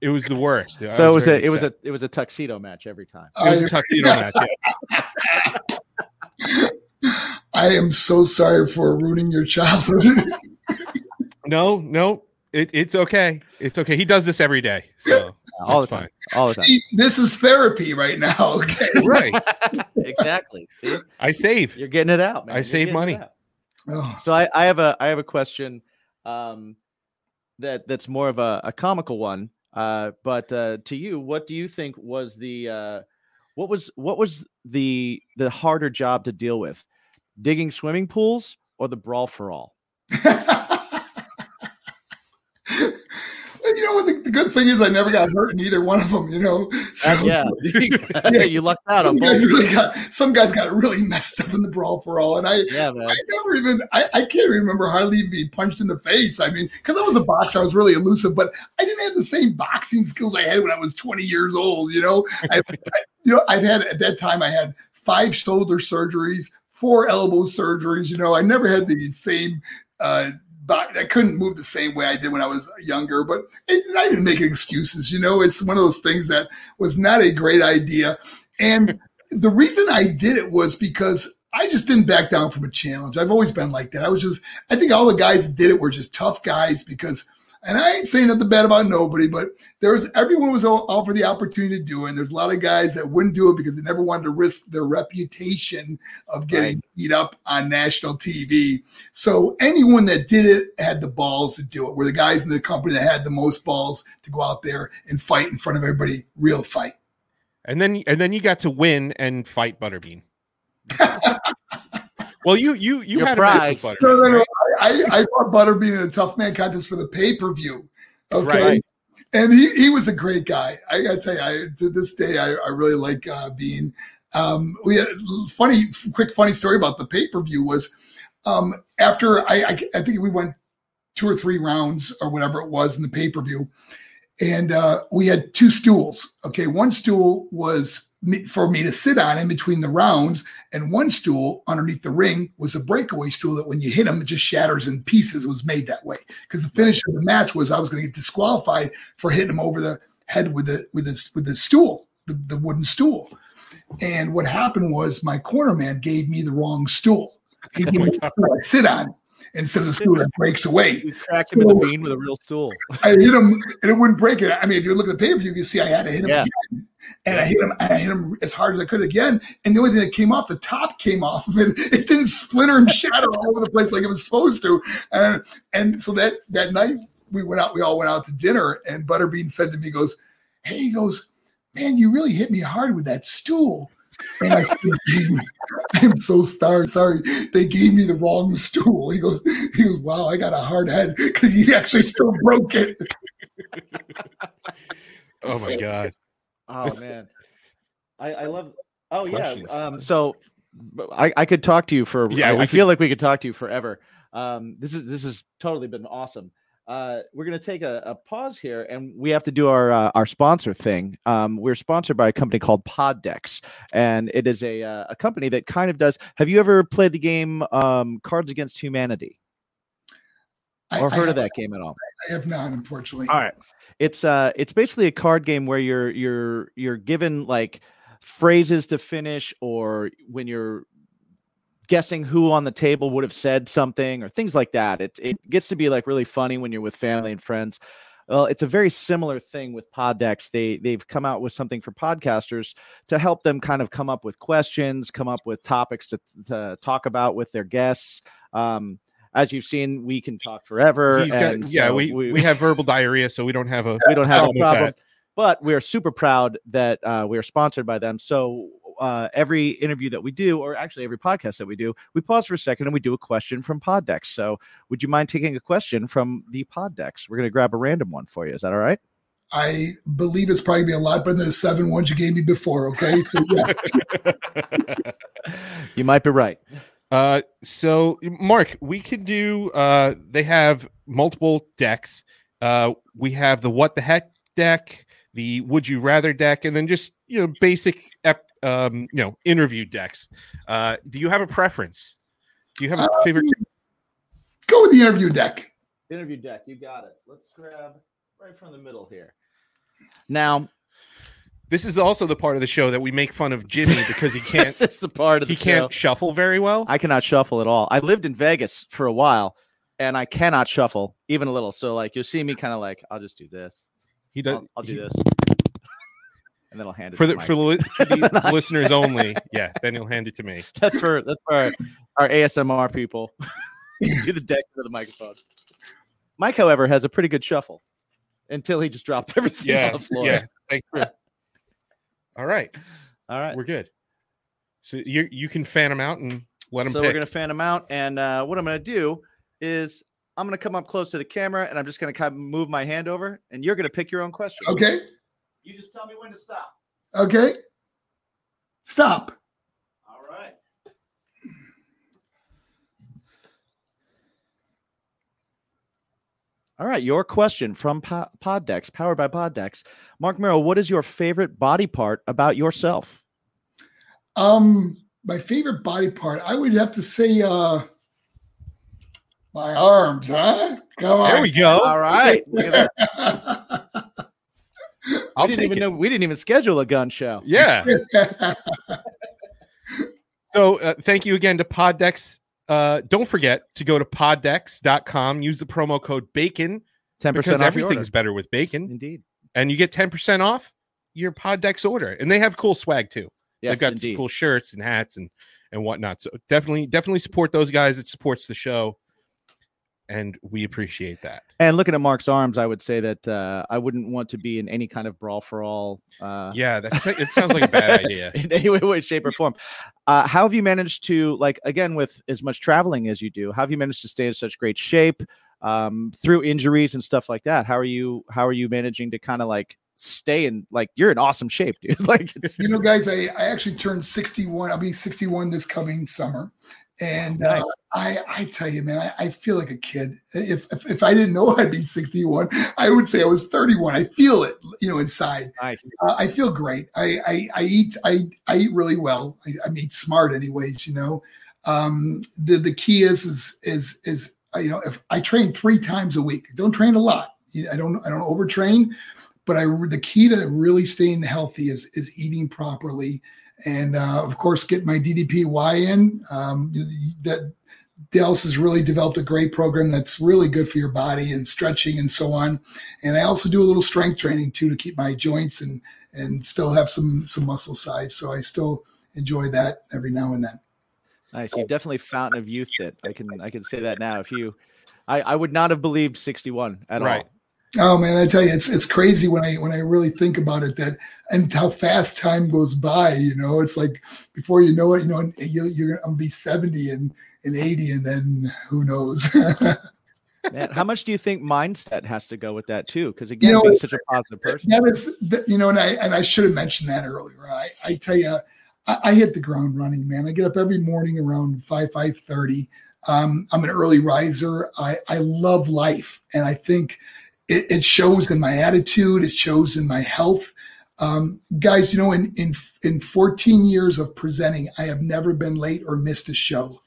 it was the worst I So it was very a it was a it was a tuxedo match every time. it was a I- tuxedo match yeah. I am so sorry for ruining your childhood. no no it, it's okay it's okay he does this every day so all the that's time. All the time. See, this is therapy right now. Okay. right exactly. See, i save you're getting it out. Man. I You're save money. Oh, So I, I have a I have a question um, that that's more of a, a comical one. Uh, but uh, to you, what do you think was the uh, what was what was the the harder job to deal with, digging swimming pools or the brawl for all? you know what? The, the good thing is, I never got hurt in either one of them. You know. So, Uh, yeah, you lucked out on Some guys both. really got some guys got really messed up in the brawl for all, and I Yeah, man. I never even I, I can't remember hardly even being punched in the face. I mean, because I was a boxer, I was really elusive, but I didn't have the same boxing skills I had when I was 20 years old. You know, I, I- you know, I've had at that time I had five shoulder surgeries, four elbow surgeries. You know, I never had the same. Uh, bo- I couldn't move the same way I did when I was younger, but it, I didn't make excuses. You know, it's one of those things that was not a great idea. And the reason I did it was because I just didn't back down from a challenge. I've always been like that. I was just, I think all the guys that did it were just tough guys because, and I ain't saying nothing bad about nobody, but there was, everyone was all, all for the opportunity to do it. And there's a lot of guys that wouldn't do it because they never wanted to risk their reputation of getting beat up on national TV. So anyone that did it had the balls to do it. Were the guys in the company that had the most balls to go out there and fight in front of everybody, real fight. and then and then you got to win and fight butterbean well you you you Your had a prize. No, no, no. right? I, I fought Butterbean in a tough man contest for the pay per view. Okay. Right. and he, he was a great guy. I gotta tell you, I, to this day, I, I really like uh, Bean. Um, we had funny, quick, funny story about the pay per view was um, after I, I, I think we went two or three rounds or whatever it was in the pay per view, and uh, we had two stools. Okay, one stool was for me to sit on in between the rounds, and one stool underneath the ring was a breakaway stool that when you hit them, it just shatters in pieces. It was made that way because the finish of the match was I was going to get disqualified for hitting him over the head with the with the with the stool, the, the wooden stool. And what happened was my corner man gave me the wrong stool. He gave me the stool I sit on instead of the stool that breaks away. You cracked him in the bean with a real stool. I hit him and it wouldn't break it. I mean, if you look at the paper, you can see I had to hit him Yeah. again. And I hit him, I hit him as hard as I could again. And the only thing that came off, the top came off of it. It didn't splinter and shatter all over the place like it was supposed to. And and so that that night we went out, we all went out to dinner, and Butterbean said to me, he goes, Hey, he goes, Man, you really hit me hard with that stool. And I said, I'm so sorry, sorry. They gave me the wrong stool. He goes, he goes, wow, I got a hard head because he actually still broke it. Oh my god. Oh man, I, I love. Oh yeah. Um, so I, I could talk to you for. Yeah, I, we I could- feel like we could talk to you forever. Um, this is this has totally been awesome. Uh, we're gonna take a, a pause here, and we have to do our uh, our sponsor thing. Um, we're sponsored by a company called Poddex, and it is a uh, a company that kind of does. Have you ever played the game um, Cards Against Humanity or I heard of that game at all? I have not, unfortunately. All right. It's uh it's basically a card game where you're you're you're given like phrases to finish or when you're guessing who on the table would have said something or things like that. It it gets to be like really funny when you're with family and friends. Well, it's a very similar thing with Poddex. They they've come out with something for podcasters to help them kind of come up with questions, come up with topics to, to talk about with their guests. Um, as you've seen, we can talk forever. He's got, and yeah, so we, we have verbal diarrhea, so we don't have a we don't have a problem with problem. that. But we are super proud that uh, we are sponsored by them. So uh, every interview that we do, or actually every podcast that we do, we pause for a second and we do a question from Poddex. So would you mind taking a question from the Poddex? We're going to grab a random one for you. Is that all right? I believe it's probably be a lot better than the seven ones you gave me before. Okay. So, yeah. You might be right. Uh, so Mark, we could do. Uh, they have multiple decks. Uh, we have the what the heck deck, the would you rather deck, and then just you know basic, ep, um, you know interview decks. Uh, do you have a preference? Do you have a Uh, favorite? Go with the interview deck. Interview deck. You got it. Let's grab right from the middle here. Now, This is also the part of the show that we make fun of Jimmy because he can't. this is the part of the he can't show. shuffle very well. I cannot shuffle at all. I lived in Vegas for a while and I cannot shuffle even a little. So like you'll see me kind of like I'll just do this. He does. I'll, I'll do he- this. And then I'll hand it for to the for the, for the listeners only. Yeah, then he'll hand it to me. that's for that's for our, our ASMR people. do the deck for the microphone. Mike, however, has a pretty good shuffle until he just dropped everything Yeah, on the floor. yeah. Thank you. All right, All right. we're good. So you you can fan them out and let them so pick. we're gonna fan them out, and uh, what I'm gonna do is I'm gonna come up close to the camera, and I'm just gonna kind of move my hand over, and you're gonna pick your own question. Okay. You just tell me when to stop. Okay. Stop. All right, your question from po- Poddex, powered by Poddex. Marc Mero, what is your favorite body part about yourself? Um, my favorite body part, I would have to say uh my arms, huh? Come on. there we go. All right. Look at that. I'll didn't even it. know we didn't even schedule a gun show. Yeah. So uh, thank you again to Poddex. Uh, don't forget to go to poddex.com, use the promo code BACON Ten because percent off everything's better with bacon, Indeed. and you get 10% off your Poddex order. And they have cool swag too. Yes, They've got indeed. some cool shirts and hats and and whatnot. So definitely, definitely support those guys. It supports the show, and we appreciate that. And looking at Mark's arms, I would say that uh, I wouldn't want to be in any kind of brawl for all. Uh, Yeah, that's it. Sounds like a bad idea. in any way, way, shape, or form. Uh, how have you managed to, like, again, with as much traveling as you do, how have you managed to stay in such great shape? um, through injuries and stuff like that. How are you? How are you managing to kind of like stay in like you're in awesome shape, dude? like it's You know, guys, I, I actually turned 61. I'll be 61 this coming summer. And uh, I, I tell you, man, I, I feel like a kid. If, if if I didn't know I'd be 61, I would say I was 31. I feel it, you know, inside. nice. Uh, I feel great. I, I, I eat I, I eat really well. I, I eat smart, anyways. You know, um, the the key is is is is uh, you know if I train three times a week. I don't train a lot. I don't I don't overtrain, but I the key to really staying healthy is is eating properly, and uh, of course get my DDPY in. Um, that Dallas has really developed a great program that's really good for your body and stretching and so on. And I also do a little strength training too to keep my joints and and still have some some muscle size. So I still enjoy that every now and then. Nice. You've definitely fountain of youth it. I can I can say that now. If you I, I would not have believed 61 at Right. all. Oh man, I tell you, it's it's crazy when I when I really think about it that and how fast time goes by. You know, it's like before you know it, you know, you, you're gonna be seventy and and eighty, and then who knows? Man, how much do you think mindset has to go with that too? Because again, know, being such a positive person. that is, you know, and I and I should have mentioned that earlier. I I tell you, I, I hit the ground running, man. I get up every morning around five five thirty. Um, I'm an early riser. I I love life, and I think it, it shows in my attitude. It shows in my health. Um, guys, you know, in in in 14 years of presenting, I have never been late or missed a show.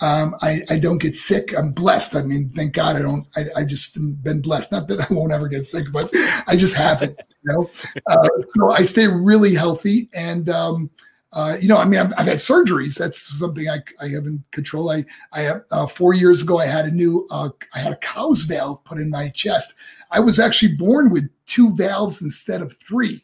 Um, I, I don't get sick. I'm blessed. I mean, thank God I don't, I, I just been blessed. Not that I won't ever get sick, but I just haven't, you know? Uh, so I stay really healthy. And, um, uh, you know, I mean, I've, I've had surgeries. That's something I, I have in control. I, I have, uh, four years ago, I had a new, uh, I had a cow's valve put in my chest. I was actually born with two valves instead of three.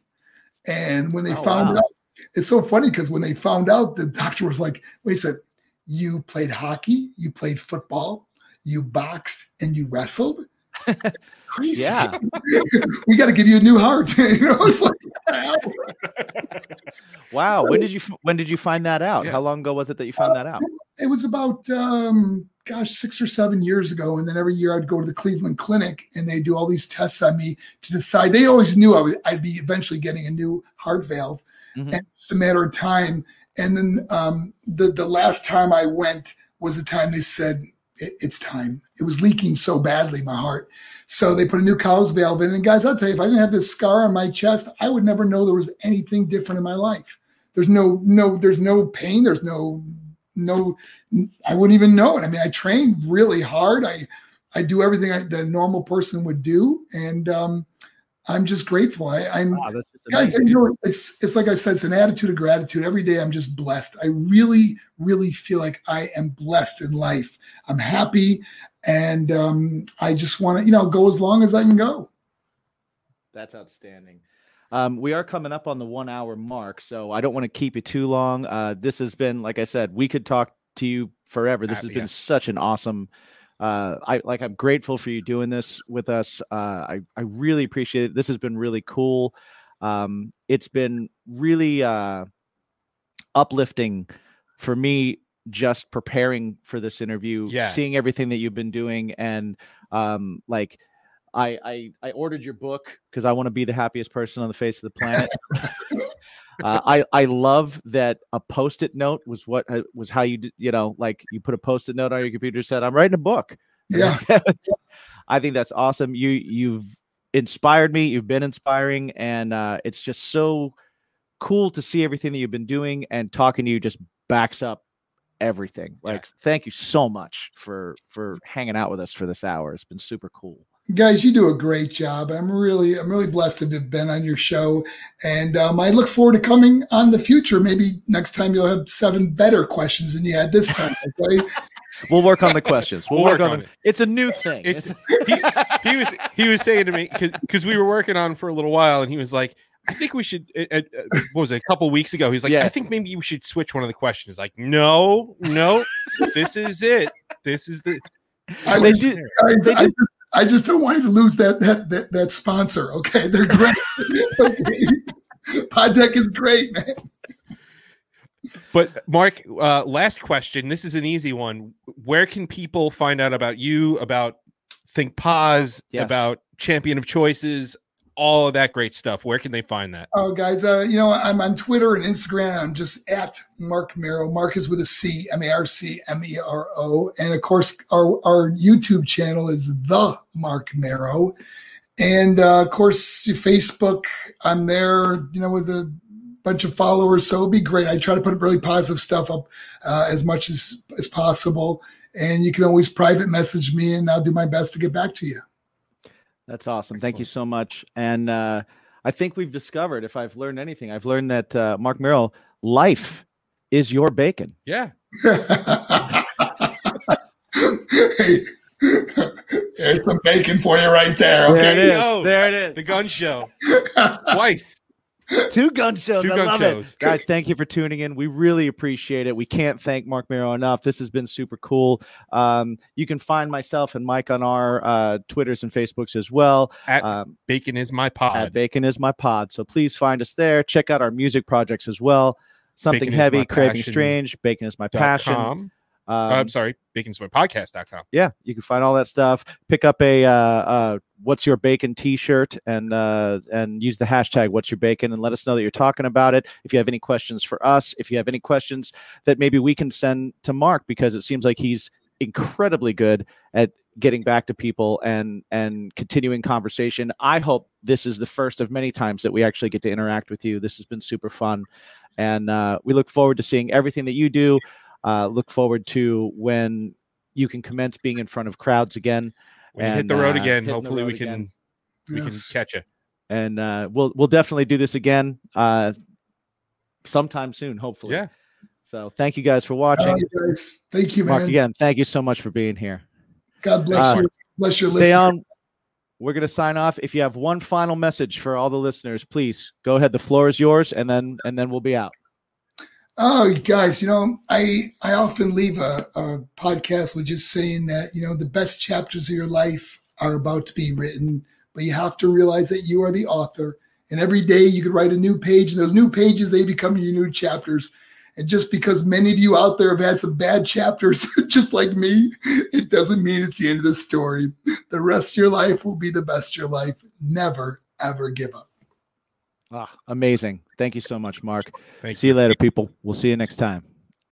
And when they Oh, found wow. out, it's so funny because when they found out, the doctor was like, wait a second, you played hockey, you played football, you boxed, and you wrestled. Crazy. Yeah. we got to give you a new heart. you know, it's like, wow. So- when did you when did you find that out? Yeah. How long ago was it that you found that out? it was about um gosh six or seven years ago and then every year i'd go to the cleveland clinic and they'd do all these tests on me to decide they always knew I would, i'd be eventually getting a new heart valve Mhm. and it's a matter of time and then um the the last time i went was the time they said it, it's time it was leaking so badly my heart so they put a new cow's valve in and guys i'll tell you if i didn't have this scar on my chest i would never know there was anything different in my life there's no no there's no pain there's no no I wouldn't even know it. I mean, I train really hard. I I do everything I, that a normal person would do, and um, I'm just grateful. I, I'm Wow, guys. amazing. You know, it's it's like I said, it's an attitude of gratitude. Every day, I'm just blessed. I really, really feel like I am blessed in life. I'm happy, and um, I just want to, you know, go as long as I can go. That's outstanding. Um, we are coming up on the one hour mark, so I don't want to keep you too long. Uh, this has been, like I said, we could talk to you forever. This has been such an awesome. Uh, I like. I'm grateful for you doing this with us. Uh, I I really appreciate it. This has been really cool. Um, it's been really uh, uplifting for me just preparing for this interview, Yeah. seeing everything that you've been doing, and um, like I I, I ordered your book because I want to be the happiest person on the face of the planet. uh, I I love that a post-it note was what uh, was how you you know like you put a post-it note on your computer said I'm writing a book. Yeah. I think that's awesome. You you've inspired me. You've been inspiring, and uh, it's just so cool to see everything that you've been doing. And talking to you just backs up everything. Yeah. Like, thank you so much for for hanging out with us for this hour. It's been super cool. guys you do a great job i'm really i'm really blessed to have been on your show and um, i look forward to coming on the future maybe next time you'll have seven better questions than you had this time okay We'll work on the questions. We'll, We'll work, work on, on them. it. It's a new thing. It's- It's- he was he was saying to me because we were working on for a little while, and he was like, "I think we should." Uh, uh, what was it? A couple weeks ago, he's like, Yeah. "I think maybe we should switch one of the questions." Like, no, no, this is it. This is the. I They do- guys, they I, just, I just don't want you to lose that that that, that sponsor okay they're great okay. pod deck is great man But Mark, uh, last question. This is an easy one. Where can people find out about you, about Think Pause, Yes. about Champion of Choices, all of that great stuff. Where can they find that? Oh, guys, uh, you know, I'm on Twitter and Instagram. I'm just at Marc Mero. Mark is with a C, M A R C M E R O. And of course, our, our YouTube channel is The Marc Mero. And uh, of course, Facebook, I'm there, you know, with a bunch of followers. So it'll be great. I try to put really positive stuff up uh, as much as, as possible. And you can always private message me, and I'll do my best to get back to you. That's awesome. Thank you so much. And uh, I think we've discovered, if I've learned anything, I've learned that uh, Marc Mero, life is your bacon. Yeah. hey, there's some bacon for you right there. There it you is. go. There it is. The gun show. Twice. Two gun shows. Two I gun love shows. it. Guys, thank you for tuning in. We really appreciate it. We can't thank Marc Mero enough. This has been super cool. Um, you can find myself and Mike on our uh, Twitters and Facebooks as well. At Um, Bacon is my pod. at. Bacon is my pod. So please find us there. Check out our music projects as well. Something Bacon heavy, craving passion strange. Bacon is my passion. com. Um, Uh, I'm sorry, baconsmypodcast.com. yeah, you can find all that stuff. Pick up a uh, uh, "What's Your Bacon" T-shirt and uh, and use the hashtag "What's Your Bacon" and let us know that you're talking about it. If you have any questions for us, if you have any questions that maybe we can send to Mark because it seems like he's incredibly good at getting back to people and and continuing conversation. I hope this is the first of many times that we actually get to interact with you. This has been super fun, and uh, we look forward to seeing everything that you do. Uh, look forward to when you can commence being in front of crowds again. When you hit the road uh, again, hitting the hopefully we can again. we can catch you. and uh, we'll we'll definitely do this again uh, sometime soon, hopefully. Yeah. So thank you guys for All watching. right, guys. Thank you, Mark, man. again, thank you so much for being here. God bless Uh, you. Bless your Stay listeners. on. We're gonna sign off. If you have one final message for all the listeners, please go ahead. The floor is yours, and then and then we'll be out. Oh, guys, you know, I I often leave a, a podcast with just saying that you know the best chapters of your life are about to be written, but you have to realize that you are the author, and every day you could write a new page, and those new pages they become your new chapters. And just because many of you out there have had some bad chapters, just like me, it doesn't mean it's the end of the story. The rest of your life will be the best of your life. Never, ever give up. Ah, amazing. Thank you so much, Mark. Thank see you later, people. We'll see you next time.